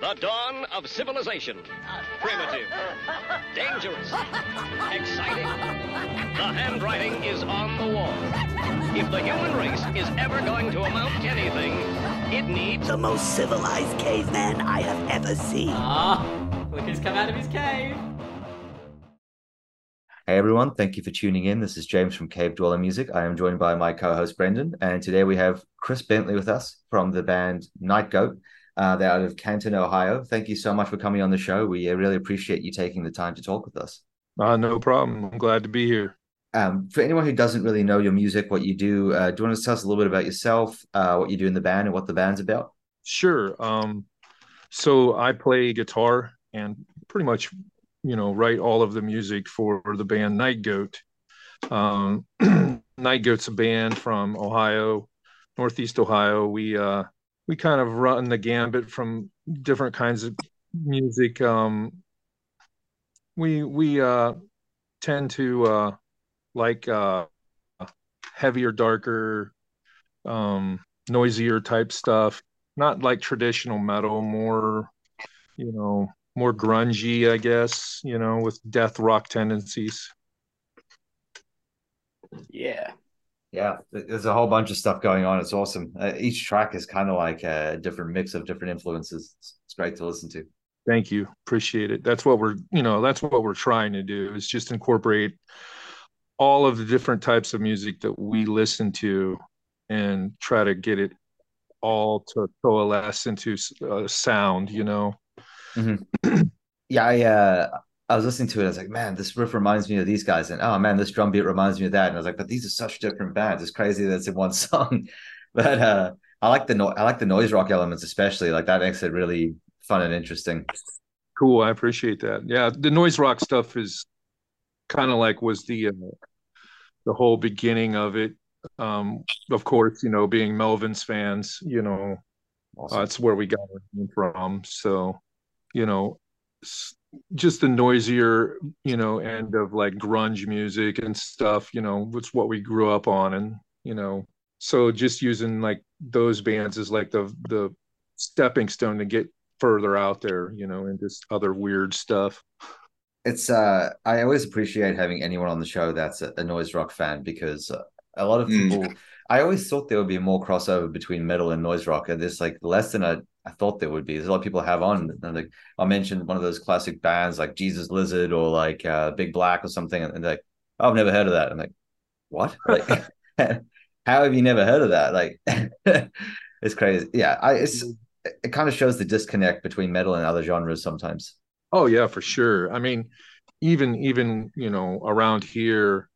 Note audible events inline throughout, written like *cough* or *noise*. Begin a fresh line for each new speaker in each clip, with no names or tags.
The dawn of civilization. Primitive. Dangerous. Exciting. The handwriting is on the wall. If the human race is ever going to amount to anything, it needs
The most civilized caveman I have ever seen.
Ah, look who's come out of his cave.
Hey everyone, thank you for tuning in. This is James from Cave Dweller Music. I am joined by my co-host Brendan, and today we have Chris Bentley with us from the band Night Goat. Uh, they're out of Canton, Ohio. Thank you so much for coming on the show. We uh, really appreciate you taking the time to talk with us.
Uh, no problem. I'm glad to be here.
Um, for anyone who doesn't really know your music, what you do, uh, do you want to tell us a little bit about yourself, uh, what you do in the band, and what the band's about?
Sure. Um, so I play guitar and pretty much, you know, write all of the music for the band Night Goat. Um, *clears throat* Night Goat's a band from Ohio, Northeast Ohio. We uh, we kind of run the gambit from different kinds of music. Um, we we uh, tend to uh, like uh, heavier, darker, um, noisier type stuff. Not like traditional metal, more you know, more grungy, I guess. You know, with death rock tendencies.
Yeah.
Yeah, there's a whole bunch of stuff going on. It's awesome. Uh, each track is kind of like a different mix of different influences. It's, it's great to listen to.
Thank you. Appreciate it. That's what we're, you know, that's what we're trying to do is just incorporate all of the different types of music that we listen to and try to get it all to coalesce into a sound, you know. *clears throat*
Yeah, I uh, I was listening to it. I was like, man, this riff reminds me of these guys, and oh man, this drum beat reminds me of that. And I was like, but these are such different bands. It's crazy that it's in one *laughs* song. but uh, I like the no- I like the noise rock elements, especially. Like that makes it really fun and interesting.
Cool. I appreciate that. Yeah, the noise rock stuff is kind of like was the uh, the whole beginning of it. Um, of course, you know, being Melvins fans, you know,
Awesome.
that's where we got name from. So, you know, just the noisier, you know, end of like grunge music and stuff, you know, it's what we grew up on. And, you know, so just using like those bands is like the the stepping stone to get further out there, you know, and just other weird stuff.
it's uh I always appreciate having anyone on the show that's a, a noise rock fan because uh, a lot of
Mm.
people I always thought there would be more crossover between metal and noise rock and there's like less than I, I thought there would be. There's a lot of people have on and like I mentioned one of those classic bands like Jesus Lizard or like uh Big Black or something and they're like, oh, I've never heard of that. I'm like, what? *laughs* Like *laughs* how have you never heard of that? Like *laughs* it's crazy. Yeah, I it's it kind of shows the disconnect between metal and other genres sometimes.
Oh yeah, for sure. I mean, even even you know around here,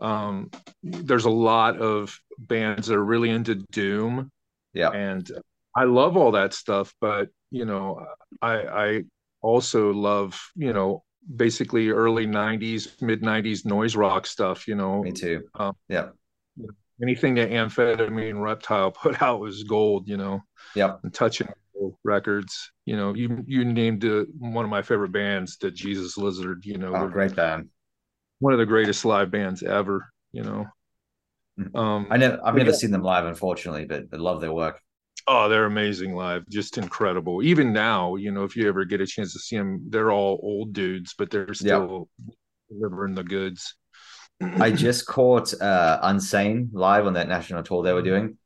um, there's a lot of bands that are really into doom,
Yeah.
and I love all that stuff. But you know, I I also love you know basically early '90s, mid '90s noise rock stuff. You know,
Me too.
Um,
yeah.
anything that Amphetamine Reptile *laughs* put out was gold. You know.
Yeah.
and Touch and Go records. You know, you you named uh, one of my favorite bands, the Jesus Lizard. You know,
Oh, great band.
one of the greatest live bands ever. You know,
Mhm.
um,
I never, I've never
yeah.
seen them live, unfortunately, but I love their work.
Oh, they're amazing live, just incredible. Even now, you know, if you ever get a chance to see them, they're all old dudes, but they're still delivering the goods.
I *clears throat* just caught uh Unsane live on that national tour they were doing.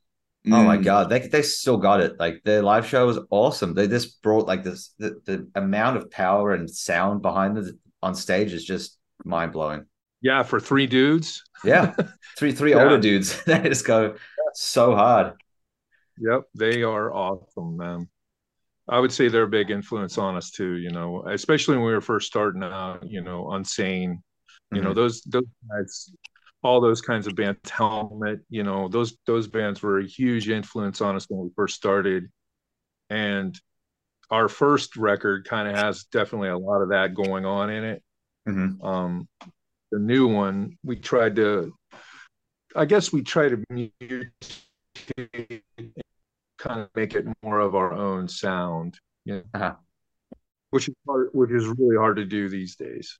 Oh my
Mm.
god, they they still got it. Like their live show was awesome. They just brought like this the, the amount of power and sound behind it on stage is just mind blowing.
Yeah, for three dudes.
Yeah, three three *laughs*
Yeah.
older dudes. *laughs* they just go so hard.
Yep, they are awesome, man. I would say they're a big influence on us too, you know, especially when we were first starting out, you know, Unsane, you know, those those guys, all those kinds of bands, Helmet, you know, those those bands were a huge influence on us when we first started. And our first record kind of has definitely a lot of that going on in it.
Mhm.
Um, the new one, we tried to, I guess we tried to kind of make it more of our own sound, you know,
Uh-huh.
which is hard, which is really hard to do these days.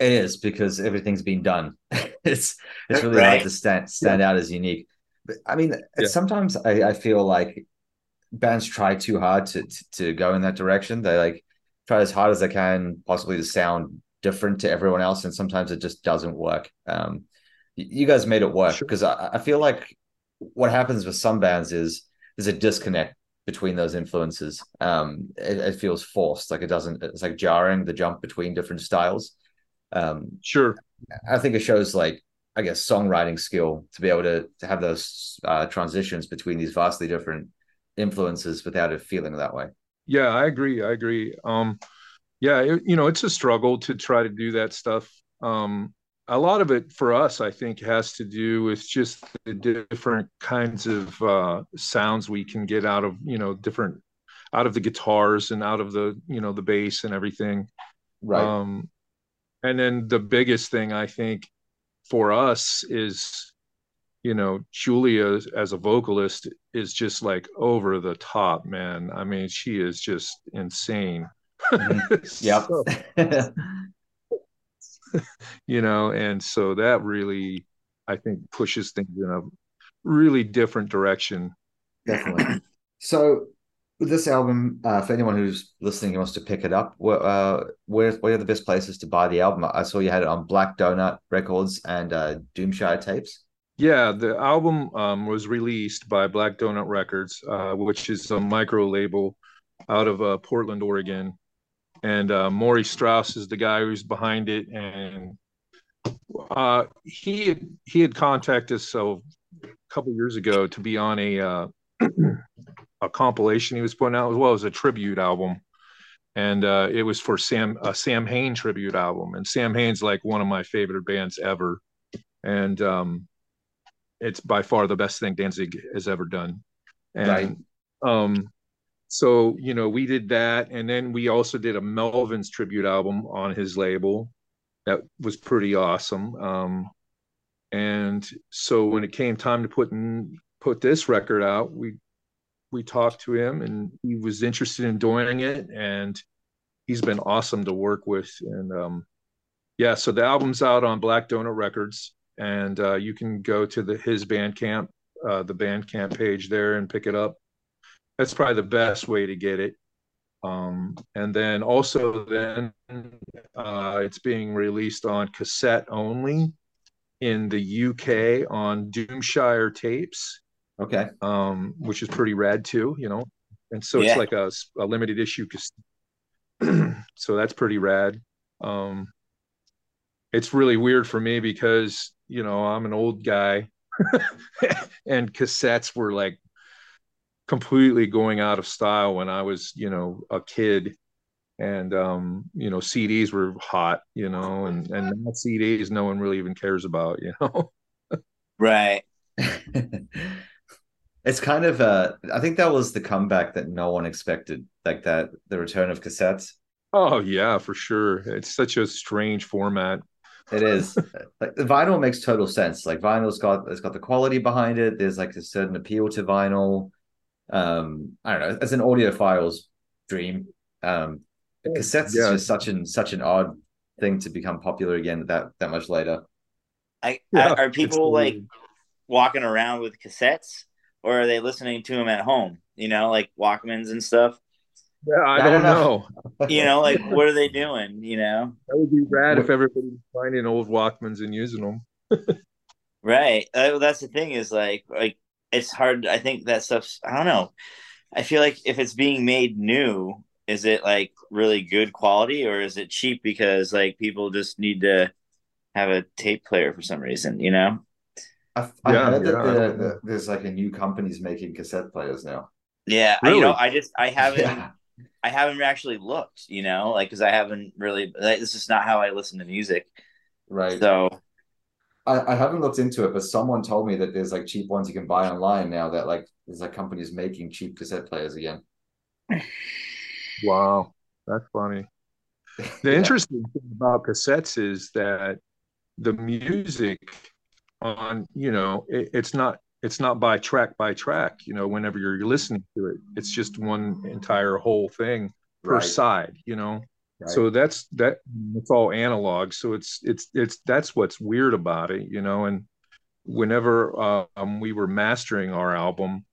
It is because everything's been done. *laughs* it's it's really
Right.
hard to stand stand out as unique. But I mean,
Yeah.
sometimes I, I feel like bands try too hard to, to to go in that direction. They like try as hard as they can possibly to sound different to everyone else, and sometimes it just doesn't work. Um, you guys made it work because sure. I, I feel like what happens with some bands is there's a disconnect between those influences. Um, it, it, feels forced, like it doesn't. It's like jarring the jump between different styles. Um,
sure,
I think it shows like I guess songwriting skill to be able to to have those uh, transitions between these vastly different influences without it feeling that way.
Yeah, I agree. I agree. Um, yeah, it, you know, it's a struggle to try to do that stuff. Um, a lot of it for us, I think, has to do with just the different kinds of uh, sounds we can get out of, you know, different out of the guitars and out of the, you know, the bass and everything.
Right. Um,
and then the biggest thing I think for us is you know julia as a vocalist is just like over the top man i mean she is just insane
mm-hmm. *laughs* yep *laughs* *laughs*
you know and so that really i think pushes things in a really different direction
definitely so with this album, uh, for anyone who's listening who wants to pick it up, where, uh, where where are the best places to buy the album? I saw you had it on Black Donut Records and uh, Doomshire Tapes.
Yeah, the album um, was released by Black Donut Records, uh, which is a micro label out of uh, Portland, Oregon. And uh, Maury Strauss is the guy who's behind it, and uh, he had, he had contacted us so a couple years ago to be on a uh, *clears throat* a compilation he was putting out as well as a tribute album and uh, it was for Sam a Samhain tribute album. And Samhain's like one of my favorite bands ever, and um, it's by far the best thing Danzig has ever done. And right. um, so you know we did that, and then we also did a Melvins tribute album on his label that was pretty awesome. Um, and so when it came time to put in, put this record out, we we talked to him and he was interested in doing it and he's been awesome to work with and um, yeah so the album's out on black donut records and uh, you can go to the his bandcamp uh, the bandcamp page there and pick it up that's probably the best way to get it um, and then also then uh, it's being released on cassette only in the uk on doomshire tapes
Okay.
Um, which is pretty rad too, you know. And so yeah. it's like a, a limited issue. cassette. *clears throat* so that's pretty rad. Um, it's really weird for me because you know I'm an old guy, *laughs* and cassettes were like completely going out of style when I was you know a kid, and um, you know CDs were hot, you know, and and *laughs* now CDs no one really even cares about, you know. *laughs*
right. *laughs*
It's kind of uh I think that was the comeback that no one expected, like that the return of cassettes.
Oh yeah, for sure. It's such a strange format.
It is. like the vinyl makes total sense. Like vinyl's got it's got the quality behind it. There's like a certain appeal to vinyl. Um, I don't know, as an audiophile's dream. Um cassettes yeah. is just such an such an odd thing to become popular again that that much later.
I, yeah, are people like walking around with cassettes? or are they listening to them at home? You know, like Walkmans and stuff.
Yeah, I, I don't, know.
know. you know, like *laughs* what are they doing? You know,
that would be rad if everybody was finding old Walkmans and using them. *laughs*
right. Uh, that's the thing is like like it's hard. I think that stuff's. I don't know. I feel like if it's being made new, is it like really good quality or is it cheap because like people just need to have a tape player for some reason? You know.
I, I yeah, heard that the, there's like a new company's making cassette players now.
Yeah, really? I, you know, I just I haven't yeah. I haven't actually looked, you know, like because I haven't really. Like, this is not how I listen to music,
right?
So
I, I haven't looked into it, but someone told me that there's like cheap ones you can buy online now. That like there's like companies making cheap cassette players again. *sighs*
Wow, that's funny. The *laughs* yeah. interesting thing about cassettes is that the music on you know it, it's not it's not by track by track you know whenever you're listening to it it's just one entire whole thing per right. side you know right. so that's that it's all analog so it's it's it's that's what's weird about it you know and whenever um, we were mastering our album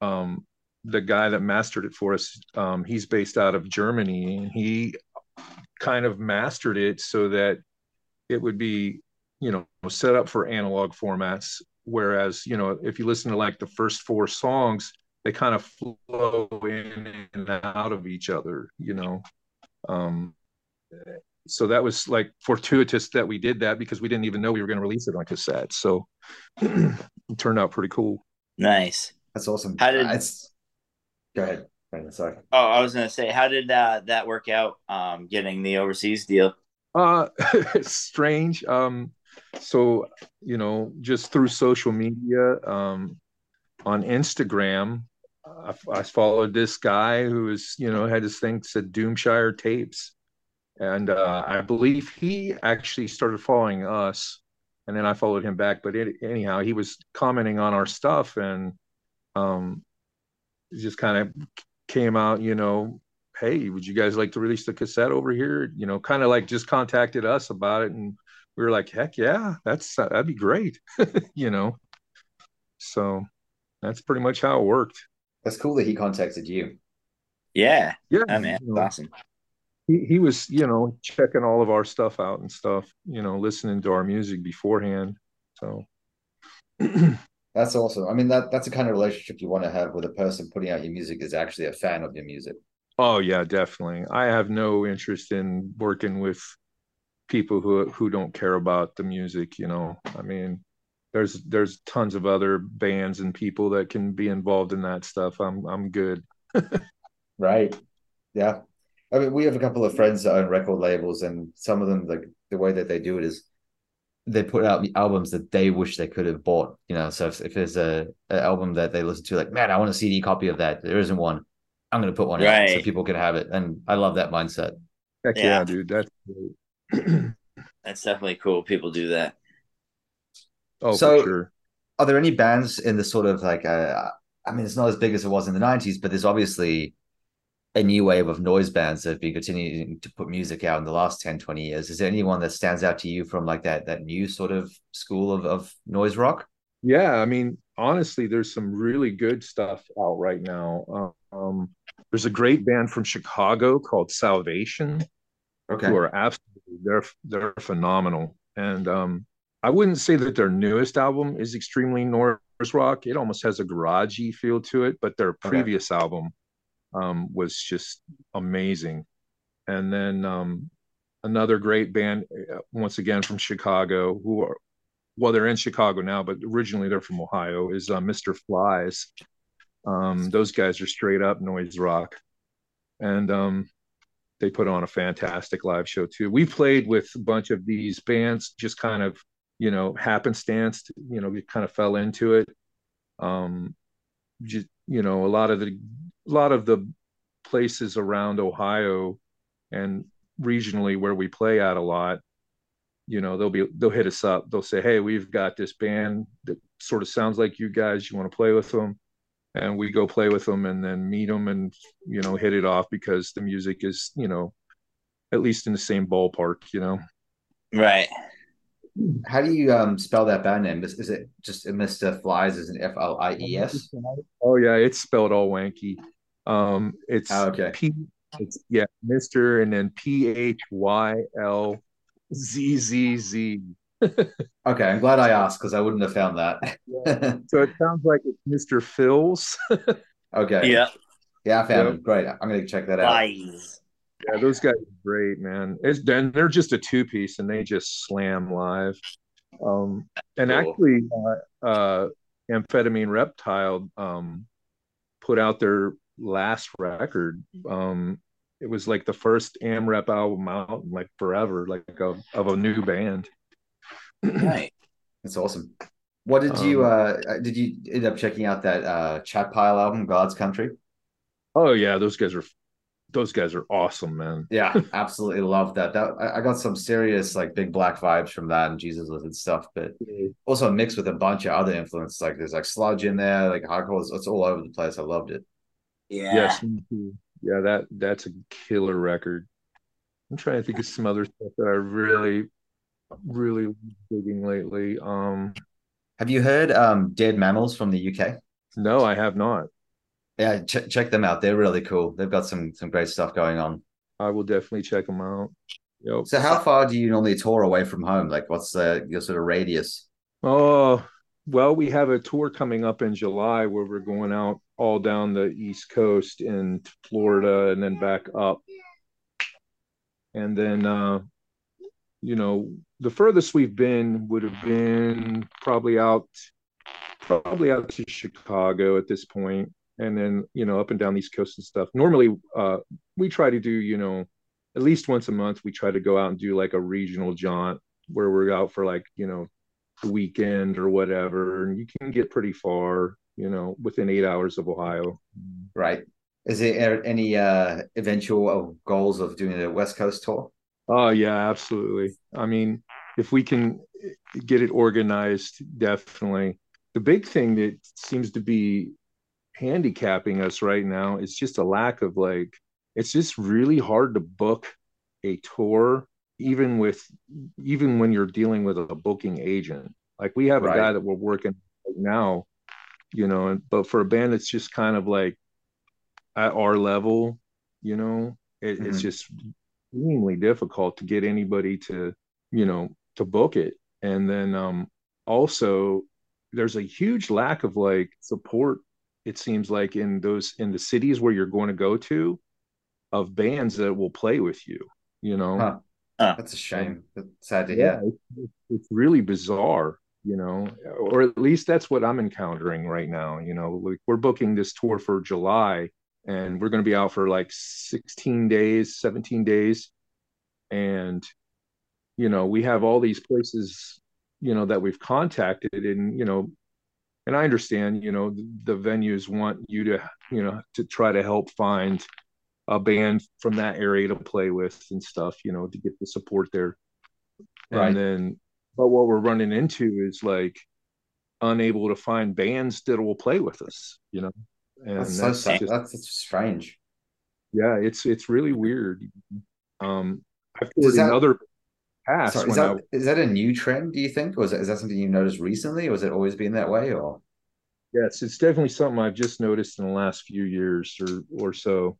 um the guy that mastered it for us, um, he's based out of Germany, and he kind of mastered it so that it would be, you know, set up for analog formats. Whereas, you know, if you listen to like the first four songs, they kind of flow in and out of each other, you know. Um, so that was like fortuitous that we did that because we didn't even know we were going to release it on cassette. So *clears throat* it turned out pretty cool.
Nice.
That's awesome.
How did-
Uh, go ahead, Brandon, Sorry.
Oh, I was gonna say, how did uh, that work out? Um, getting the overseas deal.
Uh, *laughs* strange. Um, so you know, just through social media, um, on Instagram, I, I followed this guy who was, you know, had his thing said Doomshire Tapes, and uh, I believe he actually started following us, and then I followed him back. But it, anyhow, he was commenting on our stuff, and um, just kind of came out, you know, hey, would you guys like to release the cassette over here? You know, kind of like just contacted us about it, and we were like, heck yeah, that's that'd be great, *laughs* you know. So that's pretty much how it worked.
That's cool that he contacted you.
Yeah,
Yeah,
oh, man,
you know,
awesome.
he, he was, you know, checking all of our stuff out and stuff, you know, listening to our music beforehand. So *clears throat*
That's awesome. I mean, that that's the kind of relationship you want to have with a person putting out your music is actually a fan of your music.
Oh yeah, definitely. I have no interest in working with people who who don't care about the music, you know. I mean, there's there's tons of other bands and people that can be involved in that stuff. I'm I'm good. *laughs*
Right. Yeah. I mean, we have a couple of friends that own record labels, and some of them, like the way that they do it is they put out the albums that they wish they could have bought. You know, so if, if there's a an album that they listen to, like, man, I want a CD copy of that. There isn't one. I'm going to put one out so people can have it. And I love that mindset.
Heck yeah,
Yeah.
dude. That's great. *clears throat*
That's definitely cool. People do that.
Oh
So-
for sure.
Are there any bands in the sort of like, uh, I mean, it's not as big as it was in the 90s, but there's obviously a new wave of noise bands that have been continuing to put music out in the last 10, 20 years. Is there anyone that stands out to you from like that that new sort of school of, of noise rock?
Yeah, I mean, honestly, there's some really good stuff out right now. Um, there's a great band from Chicago called Salvation.
Okay.
who are absolutely they're they're phenomenal. And um, I wouldn't say that their newest album is extremely noise rock. It almost has a garagey feel to it, but their previous album um, was just amazing. And then um, another great band, uh, once again from Chicago, who are well, they're in Chicago now, but originally they're from Ohio. Is uh, Mr. Phylzzz. Um, those guys are straight up noise rock, and um, they put on a fantastic live show too. We played with a bunch of these bands, just kind of, you know, happenstance. You know, we kind of fell into it. Um, just you know, a lot of the, a lot of the places around Ohio and regionally where we play at a lot, you know, they'll be they'll hit us up. They'll say, "Hey, we've got this band that sort of sounds like you guys. You want to play with them?" And we go play with them, and then meet them, and you know, hit it off because the music is, you know, at least in the same ballpark. You know.
Right.
How do you um spell that band name? Is, is it just Mr. Flies is an F L I E S?
Oh yeah, it's spelled all wanky. Um, it's
Oh, okay.
P. It's yeah, Mister, and then P H Y L Z Z Z. *laughs*
Okay, I'm glad I asked because I wouldn't have found that. *laughs*
So it sounds like it's Mister Phil's. *laughs*
okay.
Yeah.
Yeah, I found
Yep.
it. Great. I'm gonna check that out.
Lies.
Yeah, those guys are great, man. It's then they're just a two piece and they just slam live. Um, and
Cool.
actually, uh, uh, Amphetamine Reptile um, put out their last record. Um, it was like the first AmRep album out in like forever, like a, of a new band. *clears throat*
Right.
That's awesome. What did you
Um,
uh did you end up checking out that uh Chat Pile album, God's Country?
Oh yeah, those guys are those guys are awesome, man.
Yeah, absolutely love that. That I, I got some serious like big black vibes from that and Jesus Lizard stuff, but also mixed with a bunch of other influences. Like there's like sludge in there, like hardcore. It's, it's all over the place. I loved it.
Yeah.
Yes. Yeah, that that's a killer record. I'm trying to think of some other stuff that I really, really digging lately. Um,
Have you heard um Dead Mammals from the UK?
no, I have not.
Yeah, ch- check them out. They're really cool. They've got some some great stuff going on.
I will definitely check them out. Yep.
So, how far do you normally tour away from home? Like, what's the your sort of radius?
Oh, well, we have a tour coming up in July where we're going out all down the East Coast in Florida and then back up. And then, uh, you know, the furthest we've been would have been probably out, probably out to Chicago at this point, and then you know up and down the East Coast and stuff. Normally, uh, we try to do you know at least once a month we try to go out and do like a regional jaunt where we're out for like you know the weekend or whatever and you can get pretty far you know within eight hours of ohio
Right. Is there any uh eventual goals of doing a West Coast tour?
oh yeah absolutely i mean if we can get it organized definitely the big thing that seems to be handicapping us right now is just a lack of like it's just really hard to book a tour even with even when you're dealing with a booking agent. Like we have a guy that we're working right now you know and but for a band that's just kind of like at our level you know it, it's
Mhm.
just extremely difficult to get anybody to you know to book it. And then um also there's a huge lack of like support it seems like in those in the cities where you're going to go to of bands that will play with you you know
Huh.
Huh.
That's a shame. That's sad to
yeah
hear.
it's, it's really bizarre you know or at least that's what i'm encountering right now you know like we're booking this tour for july and we're going to be out for like 16 days 17 days and you know we have all these places you know that we've contacted and you know and i understand you know the venues want you to you know to try to help find a band from that area to play with and stuff you know to get the support there
Right.
and then but what we're running into is like unable to find bands that will play with us you know and
That's so
that's
sad.
just-
That's, that's strange.
yeah it's it's really weird um i've
Does
toured in
that-
other past
Sorry, is
when I,
that is that a new trend? Do you think, or is that, is that something you noticed recently, or has it always been that way? Or
yes it's definitely something i've just noticed in the last few years or or so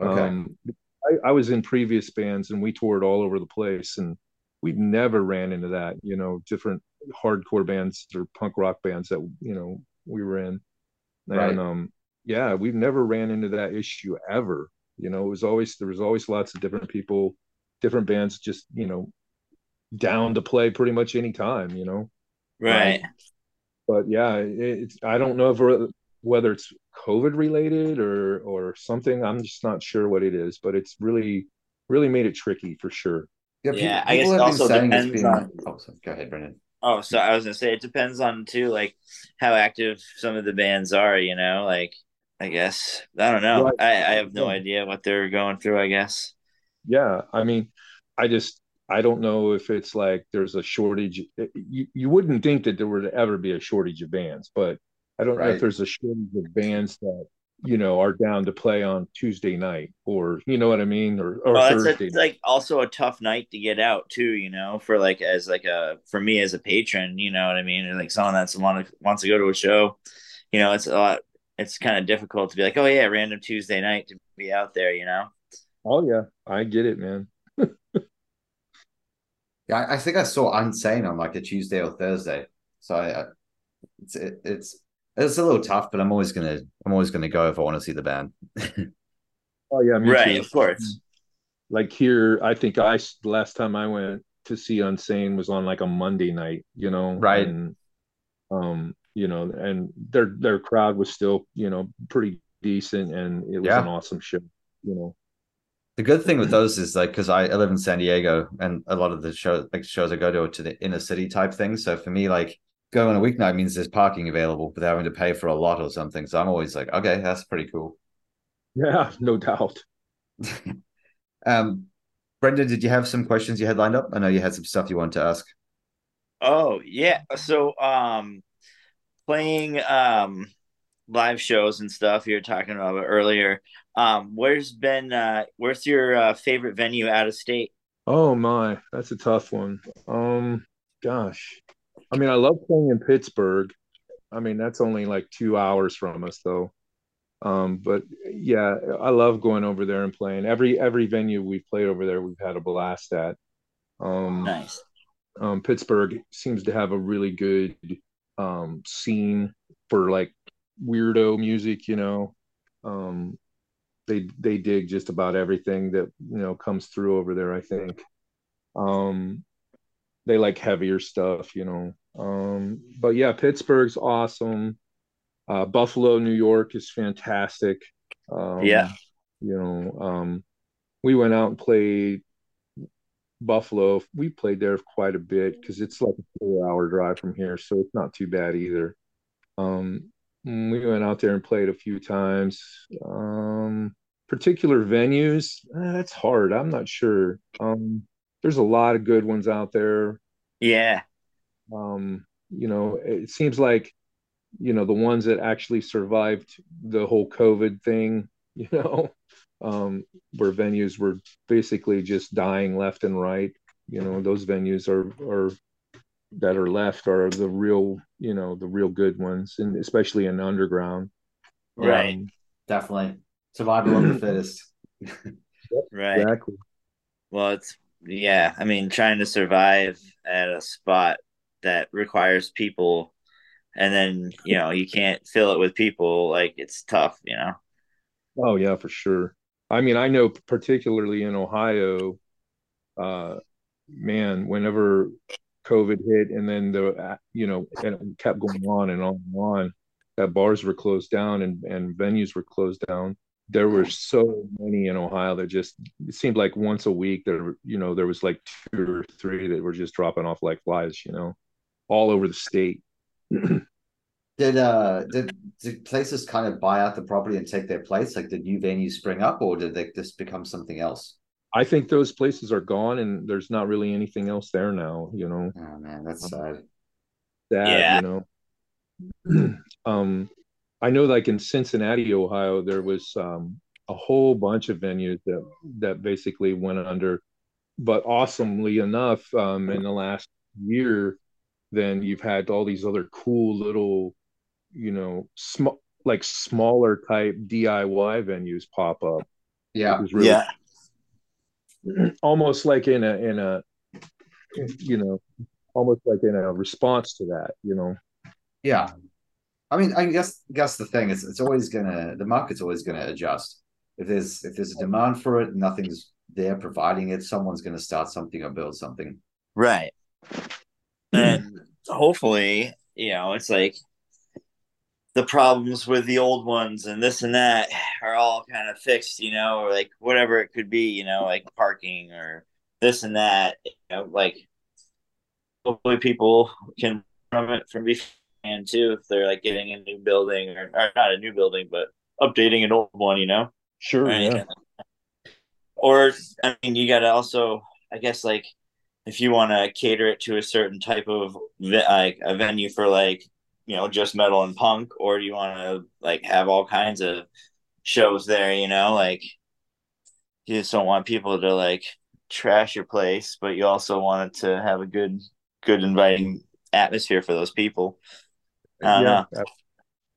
okay,
um I, I was in previous bands and we toured all over the place and we never ran into that you know different hardcore bands or punk rock bands that you know we were in and
Right.
um yeah we've never ran into that issue ever you know it was always there was always lots of different people different bands just you know down to play pretty much any time you know
Right.
but yeah it, it's i don't know if we're- whether it's covid related or or something i'm just not sure what it is but it's really really made it tricky for sure
yeah,
Yeah,
people,
I guess it also
been saying it's
depends
been.
on-
Oh, sorry. go ahead, Brendan.
Oh, so I was gonna say it depends on too, like how active some of the bands are. You know, like I guess I don't know.
Right.
I, I have no
Yeah.
idea what they're going through. I guess.
yeah i mean i just i don't know if it's like there's a shortage eh, you, you wouldn't think that there would ever be a shortage of bands but i don't know if there's a shortage of bands that you know are down to play on tuesday night or you know what i mean or, or
Well,
thursday
a, like also a tough night to get out too. You know, for like as like a for me as a patron. You know what I mean? And like someone that's want wants to go to a show. You know, it's a lot. It's kind of difficult to be like, oh yeah, random Tuesday night to be out there. You know.
oh yeah i get it man
Yeah, I, I think I saw Unsane on like a Tuesday or Thursday. So I, I- it's it, it's it's a little tough, but I'm always gonna I'm always gonna go if I want to see the band. *laughs*
oh yeah me
right.
too.
Of course.
like here i think i the last time i went to see unsane was on like a monday night you know
Right.
and um you know and their their crowd was still you know pretty decent and it was
Yeah.
an awesome show you know
The good thing with those is like because I, I live in San Diego and a lot of the show like shows I go to are to the inner city type things. So for me, like going on a weeknight means there's parking available without having to pay for a lot or something. So I'm always like, okay, that's pretty cool.
yeah *laughs* no doubt *laughs*
Um, Brendan, did you have some questions you had lined up? I know you had some stuff you wanted to ask.
Oh yeah. So um playing um live shows and stuff you were talking about earlier. Um where's been uh where's your uh, favorite venue out of state?
oh my that's a tough one um gosh i mean i love playing in pittsburgh i mean that's only like two hours from us though Um, but yeah, I love going over there and playing. Every every venue we've played over there, we've had a blast at. Um,
Nice.
um, Pittsburgh seems to have a really good um, scene for like weirdo music. You know, um, they they dig just about everything that you know comes through over there. I think um, they like heavier stuff. You know, um, but yeah, Pittsburgh's awesome. Uh, Buffalo, New York is fantastic. Um,
Yeah.
you know, um, we went out and played Buffalo. We played there quite a bit because it's like a four-hour drive from here, so it's not too bad either. Um, we went out there and played a few times. Um, particular venues, eh, that's hard. I'm not sure. Um, there's a lot of good ones out there.
Yeah.
Um, you know, it seems like, you know, the ones that actually survived the whole COVID thing, *laughs* you know, um, where venues were basically just dying left and right. You know, those venues are are that are left are the real, you know, the real good ones, and especially in underground.
Right.
Um,
Definitely. Survival of the *clears throat* fittest.
Right.
exactly.
Well, it's yeah. I mean, trying to survive at a spot that requires people, and then you know you can't fill it with people. Like it's tough. You know.
Oh yeah, for sure. I mean, I know particularly in Ohio, uh, man, whenever COVID hit and then the uh, you know and kept going on and on and on, that bars were closed down and and venues were closed down. There were so many in Ohio that just it seemed like once a week there you know there was like two or three that were just dropping off like flies, you know, all over the state. *clears throat*
Did uh did, did places kind of buy out the property and take their place? Like did new venues spring up or did they just become something else?
I think those places are gone and there's not really anything else there now, you know.
Oh man, that's sad.
sad,
Yeah.
you know. *clears throat* um, I know, like in Cincinnati, Ohio, there was um, a whole bunch of venues that that basically went under. But awesomely enough, um, in the last year, then you've had all these other cool little, you know, small like smaller type DIY venues pop up.
Yeah.
Really
Yeah. *clears throat*
almost like in a in a you know almost like in a response to that you know
Yeah. I mean, I guess guess the thing is it's always gonna the market's always gonna adjust. If there's if there's a demand for it, nothing's there providing it, someone's gonna start something or build something.
Right. *clears throat* And hopefully, you know, it's like the problems with the old ones and this and that *sighs* are all kind of fixed, you know, or like whatever it could be, you know, like parking or this and that. You know, like hopefully people can from it from beforehand too if they're like getting a new building or, or not a new building, but updating an old one, you know.
sure
or
yeah.
Or I mean, you got to also, I guess, like if you want to cater it to a certain type of like a venue for like you know just metal and punk, or do you want to like have all kinds of shows there? You know, like you just don't want people to like trash your place, but you also want it to have a good, good inviting atmosphere for those people. I don't
yeah
know.
that-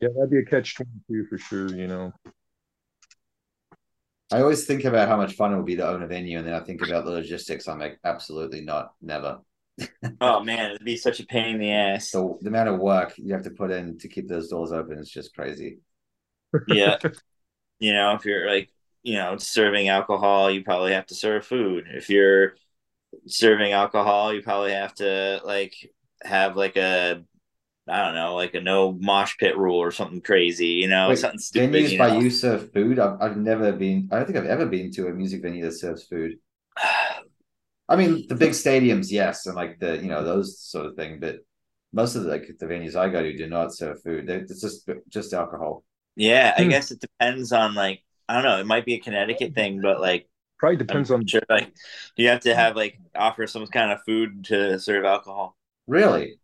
yeah that'd be a catch 22 for sure you know
I always think about how much fun it would be to own a venue, and then I think about the logistics. I'm like, absolutely not, never.
Oh man, it'd be such a pain in the ass.
So the amount of work you have to put in to keep those doors open is just crazy.
yeah you know if you're like you know serving alcohol you probably have to serve food if you're serving alcohol you probably have to like have like a i don't know like a no mosh pit rule or something crazy you know
Wait,
something stupid
venues
you
by use of food. I've, I've never been. I don't think I've ever been to a music venue that serves food. *sighs* *sighs* I mean, the big stadiums, yes, and like the you know those sort of thing. But most of the like the venues I go to do not serve food. They- It's just just alcohol.
yeah i
Hmm.
guess it depends on like i don't know it might be a connecticut thing but like
probably depends
I'm
on
sure like you have to have like offer some kind of food to serve alcohol
Really?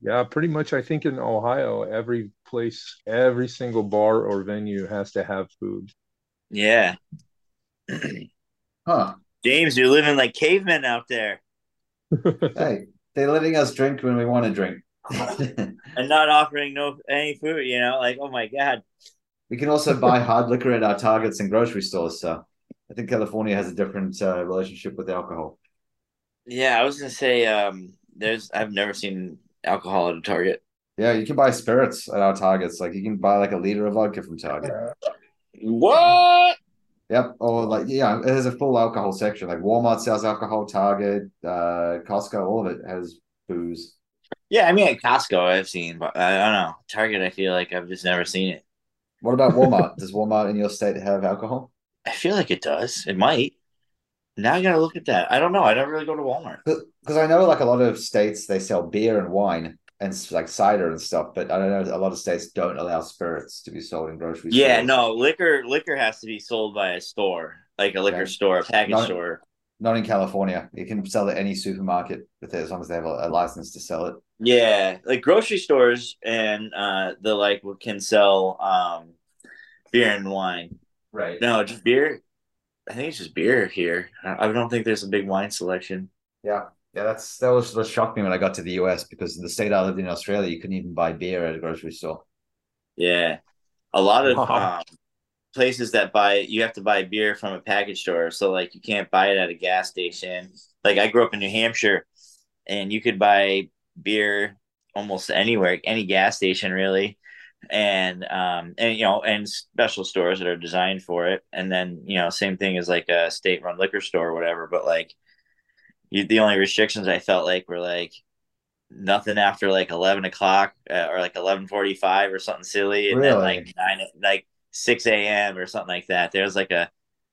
yeah pretty much i think in ohio every place every single bar or venue has to have food
yeah *clears throat*
Huh?
James you're living like cavemen out there *laughs*
Hey, they're letting us drink when we want to drink. *laughs*
and not offering no any food, you know, like oh my god.
We can also buy hard liquor at our Targets and grocery stores. So I think California has a different uh, relationship with alcohol.
Yeah, I was gonna say um there's I've never seen alcohol at a Target.
Yeah, you can buy spirits at our Targets. Like you can buy like a liter of vodka from Target.
What?
Yep. Or like yeah, it has a full alcohol section. Like Walmart sells alcohol, Target, uh, Costco, all of it has booze.
Yeah, I mean at Costco I've seen, but I don't know. Target I feel like I've just never seen it.
What about *laughs* Walmart? Does Walmart in your state have alcohol?
I feel like it does. It might. Now I gotta look at that. I don't know. I don't really go to Walmart.
Because I know like a lot of states they sell beer and wine and like cider and stuff, but I don't know a lot of states don't allow spirits to be sold in grocery
Yeah,
stores.
no, liquor liquor has to be sold by a store, like a liquor
Okay.
store, a package
Not-
store.
Not in California. You can sell at any supermarket with it as long as they have a, a license to sell it.
Yeah, like grocery stores and uh the like can sell um beer and wine.
Right.
No, just beer. I think it's just beer here. I I don't think there's a big wine selection.
Yeah. Yeah, that's that was what shocked me when I got to the US because in the state I lived in Australia, you couldn't even buy beer at a grocery store.
Yeah, a lot of
Wow.
um, places that buy you have to buy beer from a package store. So like you can't buy it at a gas station. Like I grew up in New Hampshire, and you could buy beer almost anywhere, any gas station really, and um and you know and special stores that are designed for it. And then you know same thing as like a state run liquor store or whatever. But like you, the only restrictions I felt like were like nothing after like 11 o'clock uh, or like 11.45 or something silly and then like 9 like 6 a.m or something like that there was like a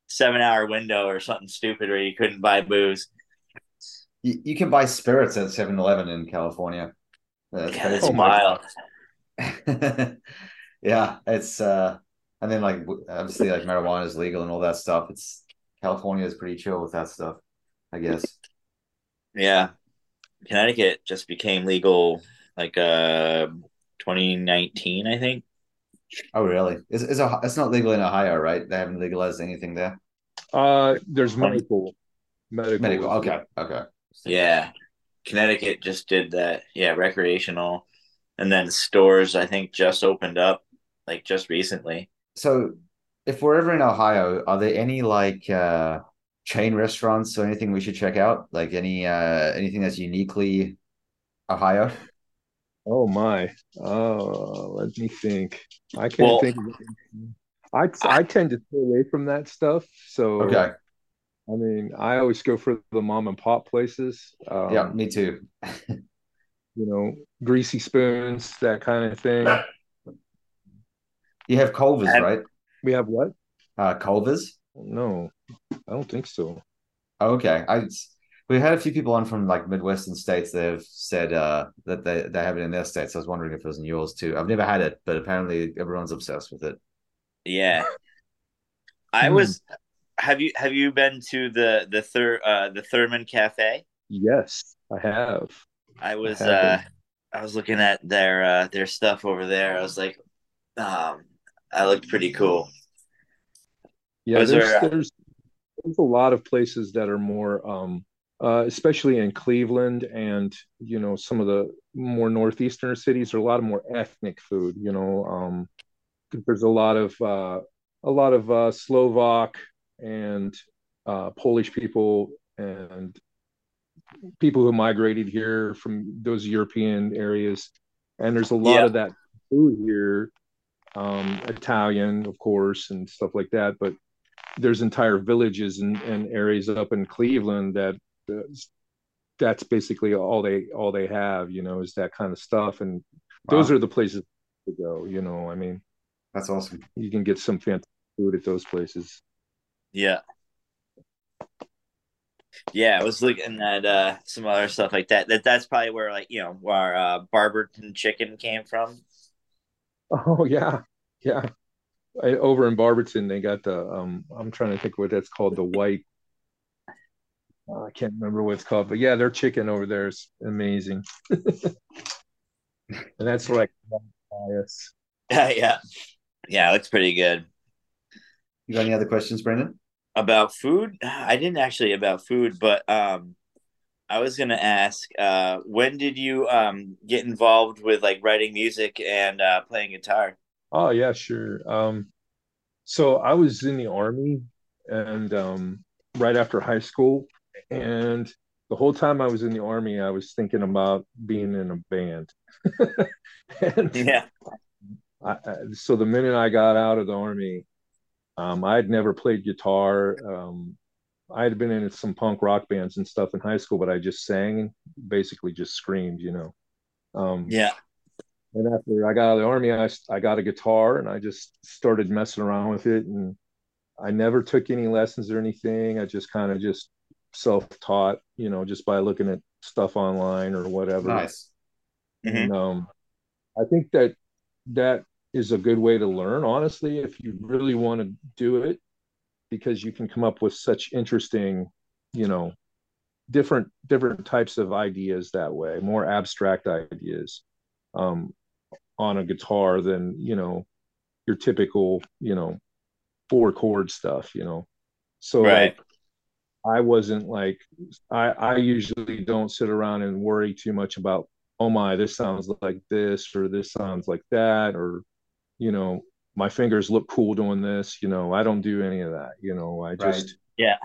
seven hour window or something stupid where you couldn't buy booze
You, you can buy spirits at 7-Eleven in California. That's
yeah, that's. Wild *laughs*
yeah, it's uh and then like obviously like marijuana is legal and all that stuff. It's California is pretty chill with that stuff, I guess.
Yeah connecticut just became legal like uh 2019 i think
Oh really? Is is a, it's not legal in Ohio, right? They haven't legalized anything there.
Uh, there's medical, medical.
Medical.
as
Okay.
well.
Okay.
yeah connecticut just did that yeah recreational and then stores i think just opened up like just recently
So if we're ever in Ohio, are there any like uh chain restaurants or anything we should check out? Like any uh anything that's uniquely Ohio?
Oh my. Oh, let me think. I can't
Well-
think. Of anything. I I tend to stay away from that stuff. So
Okay.
I mean, I always go for the mom and pop places. Um,
Yeah, me too. *laughs*
You know, greasy spoons, that kind of thing.
You have Culver's, right?
We have what?
Uh Culver's?
No, I don't think so.
Okay. I we had a few people on from like Midwestern states that have said uh that they, they have it in their states. I was wondering if it was in yours too. I've never had it, but apparently everyone's obsessed with it.
Yeah. *laughs* I
Hmm.
was have you have you been to the the third uh the Thurman Cafe?
Yes, I have.
I was
have
uh. I was looking at their uh their stuff over there. I was like um I looked pretty cool.
Yeah, there's,
there,
there's there's a lot of places that are more um uh especially in Cleveland and you know some of the more northeastern cities are a lot of more ethnic food, you know. Um there's a lot of uh a lot of uh Slovak and uh Polish people and people who migrated here from those European areas and there's a lot
Yeah.
of that food here um Italian of course and stuff like that but there's entire villages and, and areas up in Cleveland that that's, that's basically all they all they have you know is that kind of stuff and those are the places to go you know I mean
That's awesome.
you can get some fantastic food at those places
Yeah. Yeah, I was looking at uh some other stuff like that. That that's probably where like, you know, where uh Barberton chicken came from.
oh yeah yeah I, over in Barberton they got the um I'm trying to think what that's called the white uh, I can't remember what it's called but yeah their chicken over there is amazing *laughs* and that's like bias *laughs*
yeah. Yeah, it looks pretty good.
You got any other questions, Brendan?
About food? I didn't actually about food, but um I was gonna ask, uh, when did you um get involved with like writing music and uh playing guitar?
Oh yeah, sure. Um, so I was in the army and um, right after high school, and the whole time I was in the army, I was thinking about being in a band. *laughs* and
Yeah.
I, I- so the minute I got out of the army, um, I had never played guitar. Um, I had been in some punk rock bands and stuff in high school, but I just sang, and basically just screamed, you know. Um,
Yeah.
And after I got out of the army, I, I got a guitar and I just started messing around with it. And I never took any lessons or anything. I just kind of just self-taught, you know, just by looking at stuff online or whatever.
Nice.
And um, I think that that is a good way to learn, honestly, if you really want to do it, because you can come up with such interesting, you know, different different types of ideas that way, more abstract ideas um, on a guitar than you know your typical, you know, four chord stuff, you know. So
Right.
like, I wasn't like I I usually don't sit around and worry too much about oh my this sounds like this or this sounds like that or you know my fingers look cool doing this you know I don't do any of that you know I just
Right.
Yeah.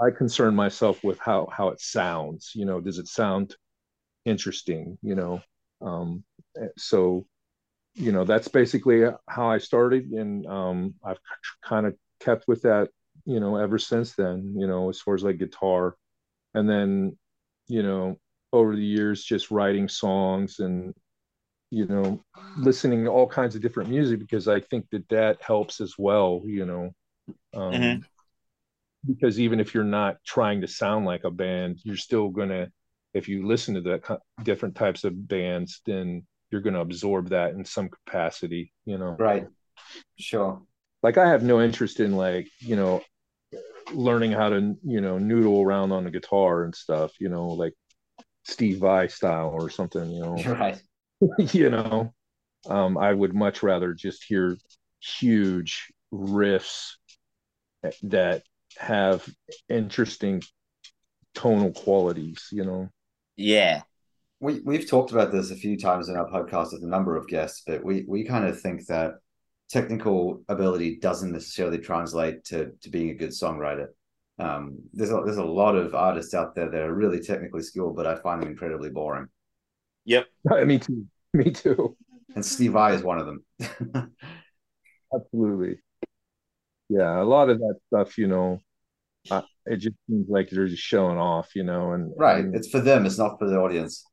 I concern myself with how how it sounds you know does it sound interesting you know um so you know that's basically how I started and um I've kind of kept with that you know ever since then you know as far as like guitar and then you know over the years just writing songs and you know listening to all kinds of different music because I think that that helps as well you know um
Mhm.
because even if you're not trying to sound like a band you're still gonna if you listen to the different types of bands then you're gonna absorb that in some capacity you know
Right. Sure.
like I have no interest in like you know learning how to you know noodle around on the guitar and stuff you know like Steve Vai style or something you know *laughs*
Right. *laughs*
you know um I would much rather just hear huge riffs that have interesting tonal qualities you know
Yeah.
We we've talked about this a few times in our podcast with a number of guests, but we we kind of think that technical ability doesn't necessarily translate to to being a good songwriter. Um, there's a, there's a lot of artists out there that are really technically skilled, but I find them incredibly boring.
Yep. *laughs*
me too me too
And Steve Vai is one of them. *laughs*
absolutely yeah a lot of that stuff you know uh, it just seems like they're just showing off you know and
right.
and-
It's for them. It's not for the audience.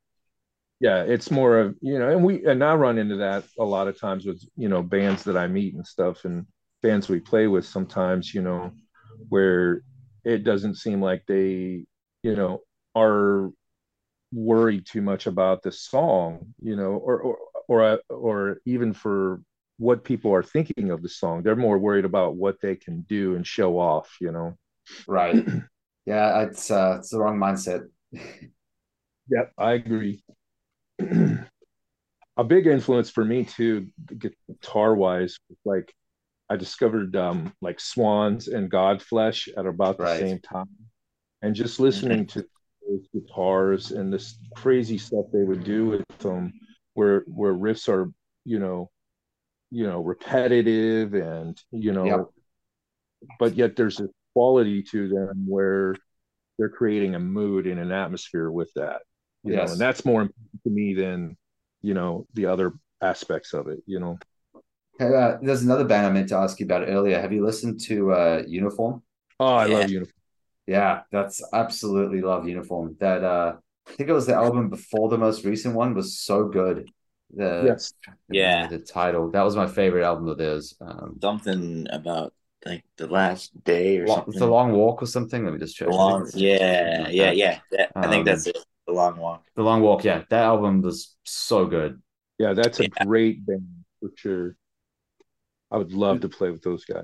Yeah it's more of you know and we and i run into that a lot of times with you know bands that i meet and stuff and bands we play with sometimes you know where it doesn't seem like they you know are worried too much about the song you know or or or, or even for what people are thinking of the song they're more worried about what they can do and show off you know
Right. *clears throat* yeah, it's uh, it's the wrong mindset. *laughs*
Yep, I agree. *clears throat* a big influence for me too, guitar wise, like I discovered um like Swans and Godflesh at about the
Right.
same time. And just listening to those guitars and this crazy stuff they would do with them where where riffs are, you know, you know, repetitive and you know,
Yep.
but yet there's a quality to them where they're creating a mood and an atmosphere with that you know and that's more important to me than you know the other aspects of it you know
Okay, uh, there's another band I meant to ask you about earlier. Have you listened to uh, Uniform?
oh i
Yeah.
love uniform
Yeah, that's absolutely love Uniform. That uh I think it was the album before the most recent one was so good. The
yes
Yeah.
the title. That was my favorite album of theirs. Um
Something about like the last day or
Lo-
something.
The Long Walk or something. Let me just check.
The
I think
long,
it's-
yeah, yeah,
that.
yeah. That- I think
Um,
that's it. The long walk.
The Long Walk, yeah. That album was so good.
yeah that's a
Yeah.
great band for sure i would love to play with those guys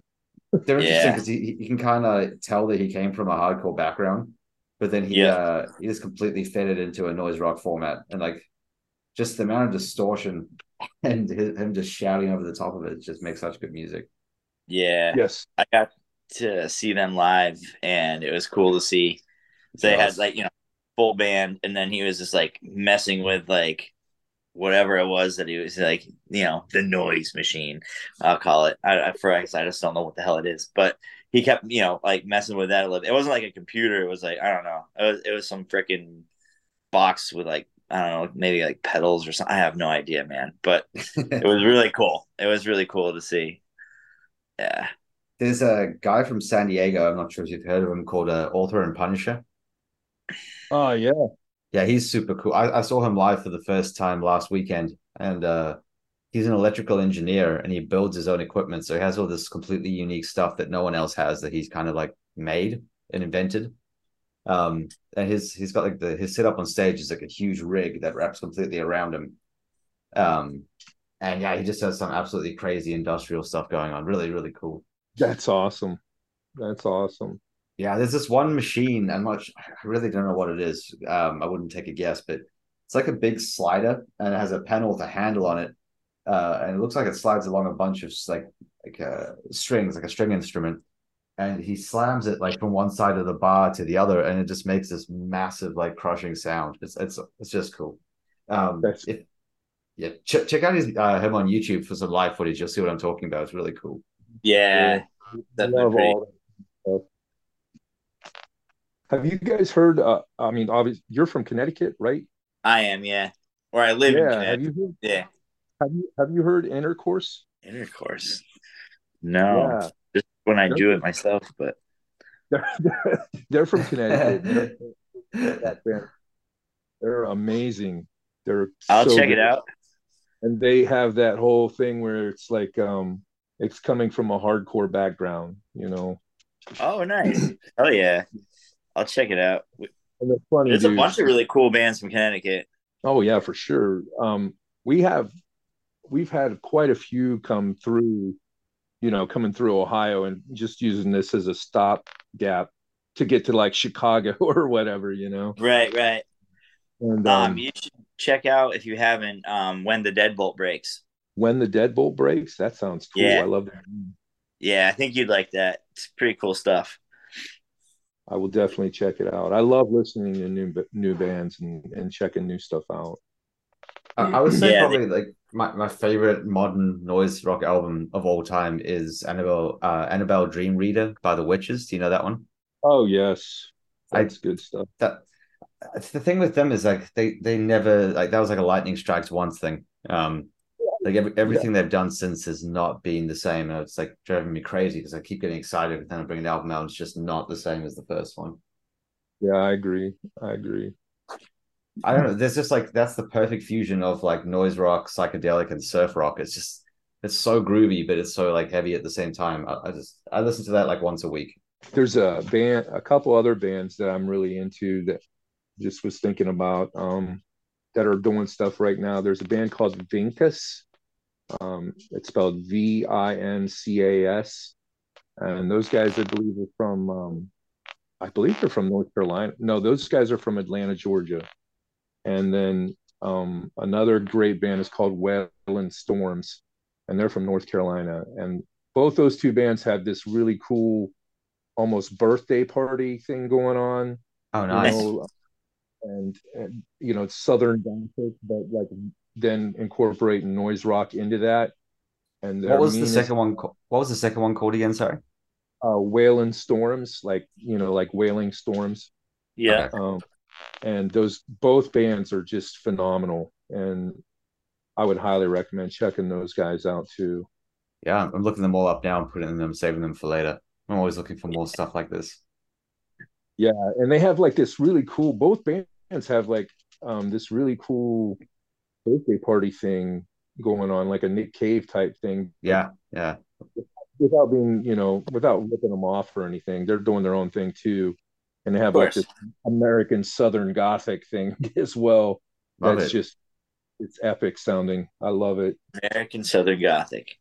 They're interesting because he, you can kind of tell that he came from a hardcore background, but then he
Yeah.
uh he just completely fed it into a noise rock format, and like just the amount of distortion *laughs* and hi- him just shouting over the top of it just makes such good music.
Yeah,
yes
I got to see them live, and it was cool to see. They had like you know full band, and then he was just like messing with like whatever it was that he was like, you know, the noise machine. I'll call it. I, I for I just don't know what the hell it is, but he kept you know like messing with that a little. It wasn't like a computer. It was like I don't know. It was it was some freaking box with like I don't know maybe like pedals or something. I have no idea, man. But *laughs* it was really cool. It was really cool to see. Yeah.
There's a guy from San Diego. I'm not sure if you've heard of him called uh, Author and Punisher.
Oh yeah,
Yeah, he's super cool. I, I saw him live for the first time last weekend, and uh, he's an electrical engineer and he builds his own equipment. So he has all this completely unique stuff that no one else has that he's kind of like made and invented. Um, and his he's got like the his setup on stage is like a huge rig that wraps completely around him. Um, and yeah, he just has some absolutely crazy industrial stuff going on. Really, really cool.
that's awesome. That's awesome.
Yeah, there's this one machine. I'm not. I really don't know what it is. Um, I wouldn't take a guess, but it's like a big slider, and it has a panel with a handle on it, uh, and it looks like it slides along a bunch of like like uh, strings, like a string instrument. And he slams it like from one side of the bar to the other, and it just makes this massive like crushing sound. It's it's it's just cool. Um,
That's-
if, yeah, ch- check out his uh, him on YouTube for some live footage. You'll see what I'm talking about. It's really cool.
Yeah. Definitely
Love
pretty-
all that stuff. Have you guys heard? Uh, I mean, obviously, you're from Connecticut, right?
I am, yeah. Or I live in
yeah. Have
Connecticut.
you heard,
Yeah.
have you have you heard intercourse?
Intercourse. No.
Yeah.
Just when I do it myself, but
They're, *laughs* they're, they're from Connecticut. *laughs* They're, that band. They're amazing. They're
I'll
so
check
good.
it out.
And they have that whole thing where it's like um it's coming from a hardcore background, you know.
Oh, nice. Oh yeah. I'll check it out.
Funny.
There's a bunch of really cool bands from Connecticut.
Oh yeah, for sure. Um, we have we've had quite a few come through, you know, coming through Ohio and just using this as a stop gap to get to like Chicago *laughs* or whatever, you know.
Right, right.
And
Um,
um,
you should check out if you haven't um when the deadbolt breaks.
when the deadbolt breaks, that sounds cool.
Yeah.
I love that.
Yeah, I think you'd like that. It's pretty cool stuff.
I will definitely check it out. I love listening to new new bands and, and checking new stuff out.
I, I would say
Yeah,
probably like my, my favorite modern noise rock album of all time is Annabel uh, Annabel Dream Reader by the Wytches. Do you know that one?
Oh yes,
I-
that's good stuff.
That the thing with them is like they they never like that was like a lightning strikes once thing. Um, like every, everything they've done since has not been the same, and it's like driving me crazy because I keep getting excited every time I bring an album out. It's just not the same as the first one.
Yeah, I agree. I agree.
I don't know. There's just like that's the perfect fusion of like noise rock, psychedelic, and surf rock. It's just it's so groovy, but it's so like heavy at the same time. I, I just I listen to that like once a week.
there's a band a couple other bands that i'm really into that just was thinking about um that are doing stuff right now there's a band called vincas um it's spelled v-i-n-c-a-s and those guys i believe are from um i believe they're from north carolina no those guys are from atlanta georgia and then um another great band is called wailing storms and they're from north carolina and both those two bands have this really cool almost birthday party thing going on.
Oh,
you
nice.
know, and, and you know, it's southern gothic, but like then incorporate noise rock into that. And
What was the second one? ca- What was the second one called again? Sorry.
Uh, wailing storms, like you know, like wailing storms.
Yeah.
Um, and those both bands are just phenomenal, and I would highly recommend checking those guys out too.
Yeah, I'm looking them all up now and putting them, saving them for later. I'm always looking for more stuff like this.
Yeah, and they have like this really cool. Both bands have like um this really cool birthday party thing going on, like a Nick Cave type thing.
Yeah, yeah.
Without being, you know, without ripping them off or anything, they're doing their own thing too, and they have like this American Southern Gothic thing *laughs* as well.
Love
That's
it.
just it's epic sounding. I love it.
American Southern Gothic.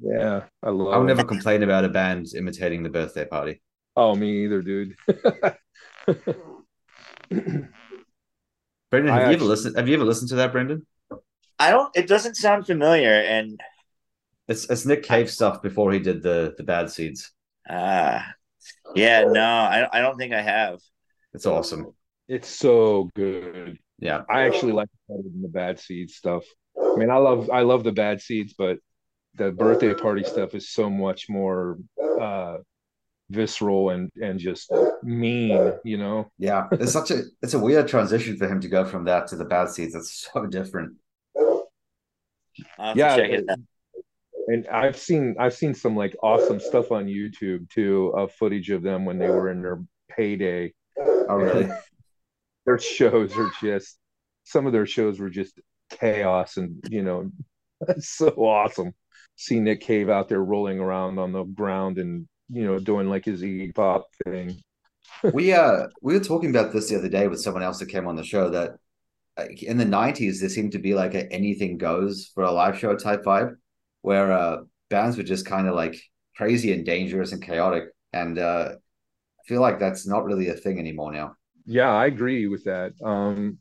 Yeah, I love.
I'll
it.
never complain about a band imitating the birthday party.
Oh, me either, dude. *laughs*
Brendan,
I
have you ever listened? Have you ever listened to that, Brendan?
I don't it doesn't sound familiar and
It's it's Nick Cave stuff before he did the the Bad Seeds.
ah yeah, no, I I don't think I have.
It's awesome.
it's so good.
Yeah.
I actually like it better than the bad seeds stuff. I mean, I love I love the bad seeds, but the birthday party stuff is so much more uh visceral and and just mean, you know.
Yeah. It's such a it's a weird transition for him to go from that to the bad seeds. It's so different.
I'll have to
Yeah,
check it
and I've seen I've seen some like awesome stuff on YouTube too of footage of them when they were in their payday.
Oh really?
Their shows are just some of their shows were just chaos and you know it's *laughs* so awesome. See Nick Cave out there rolling around on the ground and you know doing like his Iggy Pop thing. *laughs*
we uh we were talking about this the other day with someone else that came on the show that like, in the 90s there seemed to be like a anything goes for a live show type vibe where uh bands were just kind of like crazy and dangerous and chaotic and uh I feel like that's not really a thing anymore now.
Yeah, I agree with that. Um,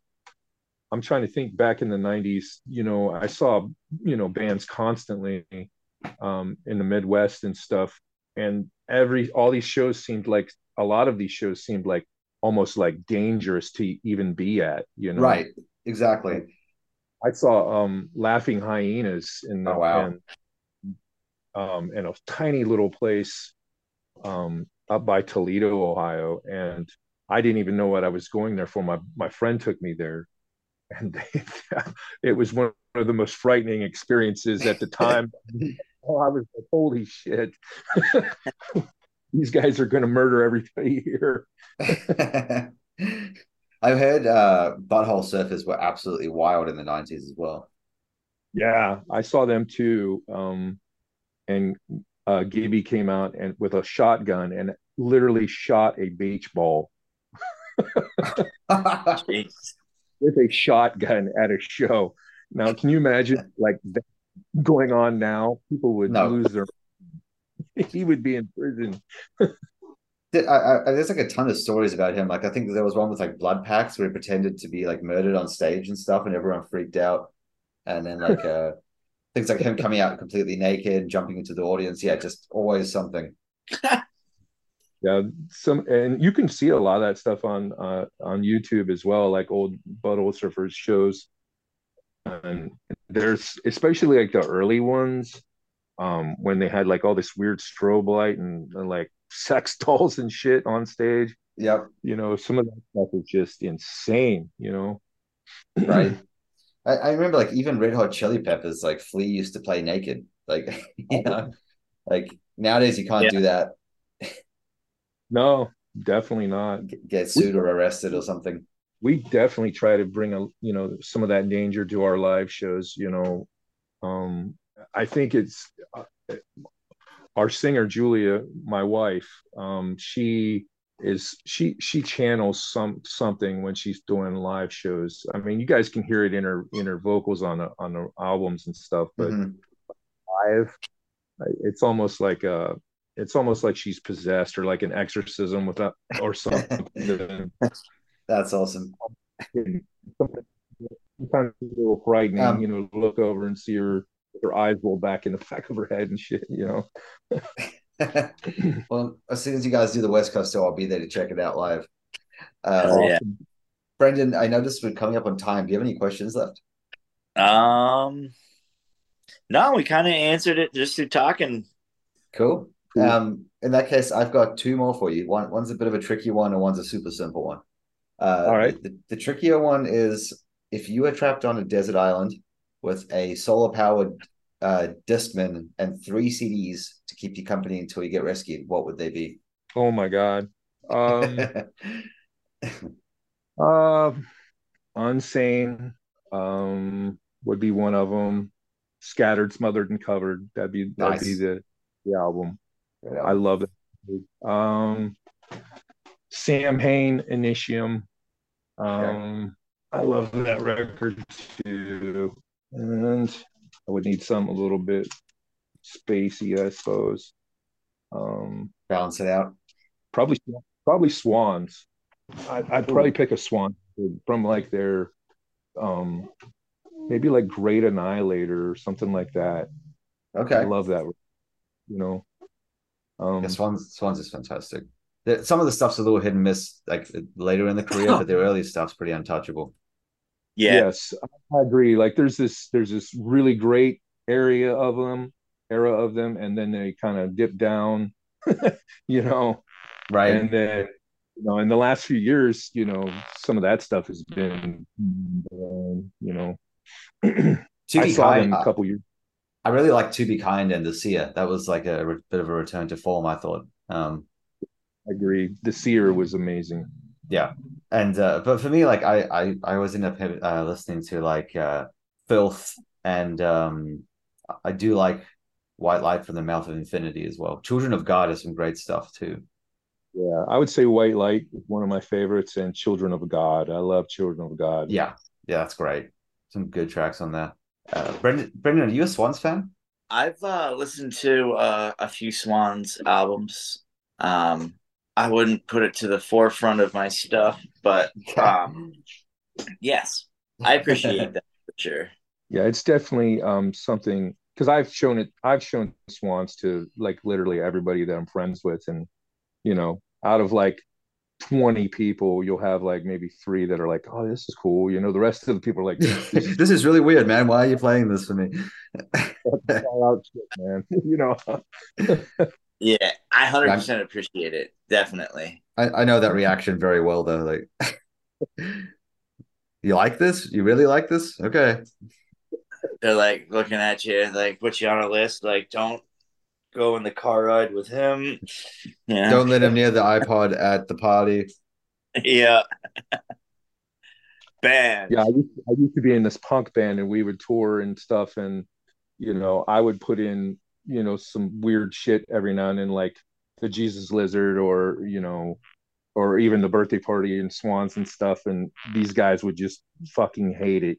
I'm trying to think back in the 90s, you know, I saw, you know, bands constantly um, in the Midwest and stuff. And every, all these shows seemed like, a lot of these shows seemed like almost like dangerous to even be at, you know?
Right. Exactly.
I saw um, Laughing Hyenas in the,
Oh, wow.
in, um, in a tiny little place um, up by Toledo, Ohio, and I didn't even know what I was going there for. My my friend took me there, and they, *laughs* it was one of the most frightening experiences at the *laughs* time. Oh, I was like, "Holy shit! *laughs* These guys are going to murder everybody here." *laughs*
I've heard uh Butthole Surfers were absolutely wild in the 90s as well.
Yeah, I saw them too. Um, and uh, Gibby came out and with a shotgun and literally shot a beach ball *laughs* with a shotgun at a show. Now, can you imagine like that going on now? People would
No.
lose their. *laughs* he would be in prison.
I, I, there's like a ton of stories about him. Like I think there was one with like blood packs where he pretended to be like murdered on stage and stuff, and everyone freaked out. And then like *laughs* uh things like him coming out completely naked, jumping into the audience. Yeah, just always something. *laughs*
Yeah, some and you can see a lot of that stuff on uh, on YouTube as well, like old Butthole Surfers shows. And there's especially like the early ones, um, when they had like all this weird strobe light and, and like sex *laughs* dolls and shit on stage.
Yep,
You know, some of that stuff is just insane. You know, *clears throat*
right. I, I remember like even Red Hot Chili Peppers, like Flea used to play naked. Like *laughs* you know, like nowadays you can't
Yeah.
do that.
no, definitely not.
Get sued or arrested or something.
We definitely try to bring a you know some of that danger to our live shows you know. Um i think it's uh, our singer julia my wife um she is she she channels some something when she's doing live shows. I mean you guys can hear it in her in her vocals on the on the albums and stuff but
Mhm.
live it's almost like a it's almost like she's possessed or like an exorcism without or *laughs* something
That's awesome.
something sometimes it's a little frightening,
Um,
you know, look over and see her her eyes roll back in the *laughs* back of her head and shit, you know.
well, as soon as you guys do the West Coast show, I'll be there to check it out live. Uh,
Oh, yeah.
Brendan, I noticed we're coming up on time. Do you have any questions left?
Um, no, we kind of answered it just through talking.
Cool.
Cool.
Um, in that case, I've got two more for you. One, one's a bit of a tricky one, and one's a super simple one. Uh,
All right.
The, the trickier one is if you were trapped on a desert island with a solar-powered uh, Discman and three CDs to keep you company until you get rescued, what would they be?
Oh my god. Um uh *laughs* Unsane um would be one of them. Scattered, Smothered and Covered. That'd be that'd be the, the album. I love that. Um Samhain Initium. Um I love that record too. And I would need something a little bit spacey, I suppose. Um
Balance it out.
probably probably swans I, i'd probably pick a swan from like their um maybe like great annihilator or something like that
Okay, i
love that you know um
Yeah, Swans, Swans is fantastic. The- Some of the stuff's a little hit and miss, like later in the career, but their early stuff's pretty untouchable.
Yeah.
Yes, I agree. Like there's this there's this really great area of them, era of them, and then they kind of dip down, *laughs* you know,
right.
and then you know, in the last few years, you know, some of that stuff has been, um, you know, *clears throat*
to
I
be
saw
kind,
them a
I,
couple years.
I really like to be kind and the seer. That was like a re- bit of a return to form. I thought. Um,
I agree. The Seer was amazing.
yeah, and uh, but for me, like I I I always end up uh, listening to like uh, Filth and um, I do like White Light from the Mouth of Infinity as well. Children of God is some great stuff too.
Yeah, I would say White Light is one of my favorites, and Children of God. I love Children of God.
Yeah, yeah, that's great. Some good tracks on there. Uh, Brendan, Brendan, are you a Swans fan?
I've uh, listened to uh, a few Swans albums. Um, I wouldn't put it to the forefront of my stuff, but *laughs* um, yes, I appreciate that for sure.
Yeah, it's definitely um something because I've shown it. I've shown Swans to like literally everybody that I'm friends with, and you know, out of like 20 people, you'll have like maybe three that are like, "Oh, this is cool." You know, the rest of the people are like, "This *laughs* is
this is really weird, man. Why are you playing this for me? *laughs*
out shit, man." you know.
Yeah, I hundred percent appreciate it. Definitely.
I, I know that reaction very well, though. Like, *laughs* you like this? You really like this? Okay.
They're like looking at you, like put you on a list, like don't go in the car ride with him. Yeah.
Don't let him *laughs* near the iPod at the party.
Yeah. Band.
Yeah, I used, I used to be in this punk band, and we would tour and stuff, and you know, I would put in you know some weird shit every now and then, like the Jesus Lizard, or you know, or even the birthday party and Swans and stuff, and these guys would just fucking hate it.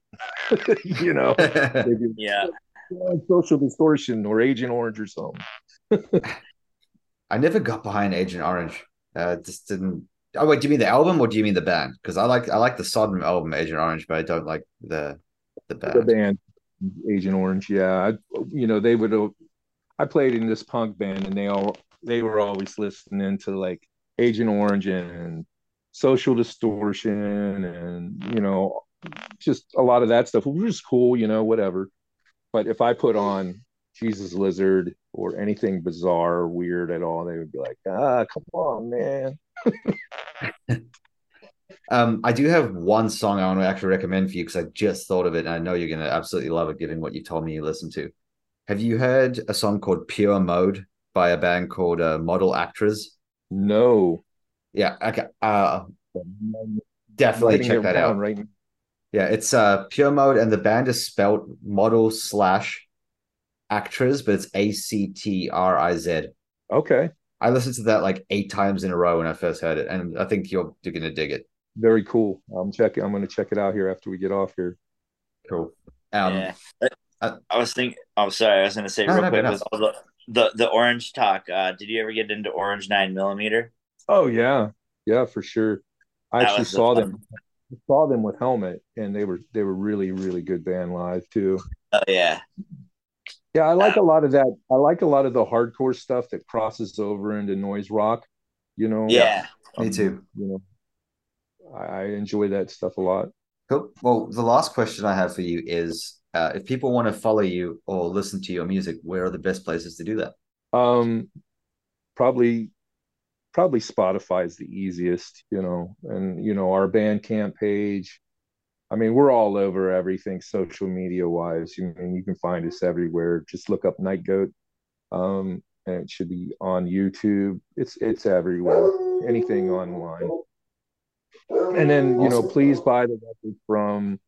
*laughs* you know, *laughs* be,
Yeah.
social distortion or Agent Orange or something. *laughs*
I never got behind Agent Orange. Uh, just didn't. Oh wait, do you mean the album or do you mean the band? Because I like I like the Sodom album, Agent Orange, but I don't like the the band.
The band Agent Orange, yeah, I, you know they would. I played in this punk band, and they all they were always listening to like Agent Orange and Social Distortion, and you know, just a lot of that stuff, which was cool, you know, whatever. But if I put on Jesus Lizard or anything bizarre or weird at all, they would be like, "Ah, come on, man." *laughs*
Um, I do have one song I want to actually recommend for you because I just thought of it, and I know you're going to absolutely love it, given what you told me you listened to. Have you heard a song called "Pure Mode" by a band called uh, Model/Actriz?
No,
Yeah, okay. Uh, definitely check that out.
Right now.
Yeah, it's uh Pure Mode, and the band is spelled model slash actors, but it's A C T R I Z.
Okay,
I listened to that like eight times in a row when I first heard it, and I think you're you're gonna dig it.
very cool. I'm checking. I'm going to check it out here after we get off here.
Cool. Um,
yeah.
Uh,
I was thinking. I'm sorry. I was going to say
No,
real
no,
quick
no.
was all the, the the orange talk. Uh, did you ever get into orange nine millimeter?
Oh yeah, yeah, for sure. I
That
actually
was the
saw
fun-
them. Saw them with Helmet, and they were they were really really good band live too.
Oh yeah,
Yeah, I like a lot of that. I like a lot of the hardcore stuff that crosses over into noise rock. You know.
yeah.
me
Um,
too.
You know, I, I enjoy that stuff a lot.
Cool. Well, the last question I have for you is uh, if people want to follow you or listen to your music, where are the best places to do that?
Um, probably, probably Spotify is the easiest, you know, and you know our Bandcamp page. I mean, we're all over everything social media wise. You mean you can find us everywhere. Just look up Night Goat, um, and it should be on YouTube. It's it's everywhere. Anything online. And then you know, please buy the record from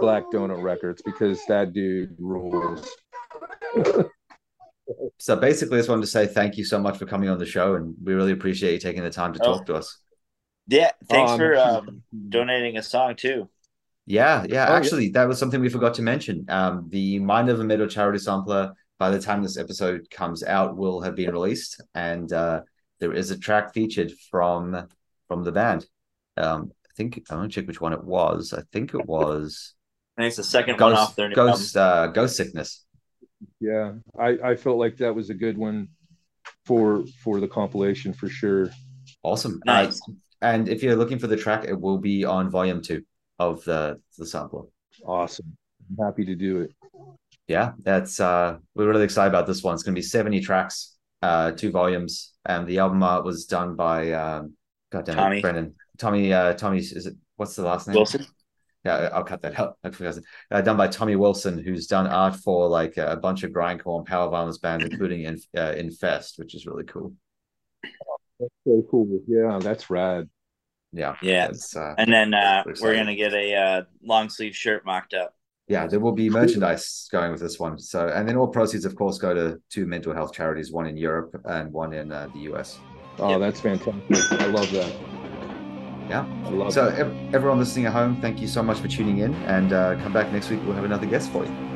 Black Donut Records because that dude rules.
So basically, I just wanted to say thank you so much for coming on the show, and we really appreciate you taking the time to
Oh.
talk to us.
Yeah. Thanks
Um,
for um, donating a song too.
Yeah, yeah.
Oh, yeah.
actually, that was something we forgot to mention. Um, the Mind of a Metal charity sampler, by the time this episode comes out, will have been released, and uh, there is a track featured from from the band. Um, I think I'm gonna check which one it was. I think it was
I think it's the second one off
Ghost
their new
Ghost uh, Ghost Sickness.
Yeah, I, I felt like that was a good one for for the compilation for sure.
Awesome.
Nice.
Uh, and if you're looking for the track, it will be on volume two of the the sampler.
Awesome. I'm happy to do it.
Yeah, that's uh we're really excited about this one. It's gonna be 70 tracks, uh, two volumes, and the album art was done by um God damn it,
Tommy.
Brendan. Tommy uh Tommy is it what's the last name?
Wilson.
Yeah, I'll cut that out. Uh, done by Tommy Wilson, who's done art for like a bunch of grindcore and power violence bands, *clears throat* including in, uh, Infest, which is really cool.
That's so cool. Yeah, that's rad.
Yeah,
Yeah.
it's, uh,
And then uh,
We're
we're gonna get a uh, long sleeve shirt mocked up.
yeah, there will be merchandise going with this one. So, and then all proceeds, of course, go to two mental health charities, one in Europe and one in uh, the US.
Oh,
Yep.
that's fantastic. I love that.
Yeah.
I love
So, ev- everyone listening at home, thank you so much for tuning in, and uh, come back next week. We'll have another guest for you.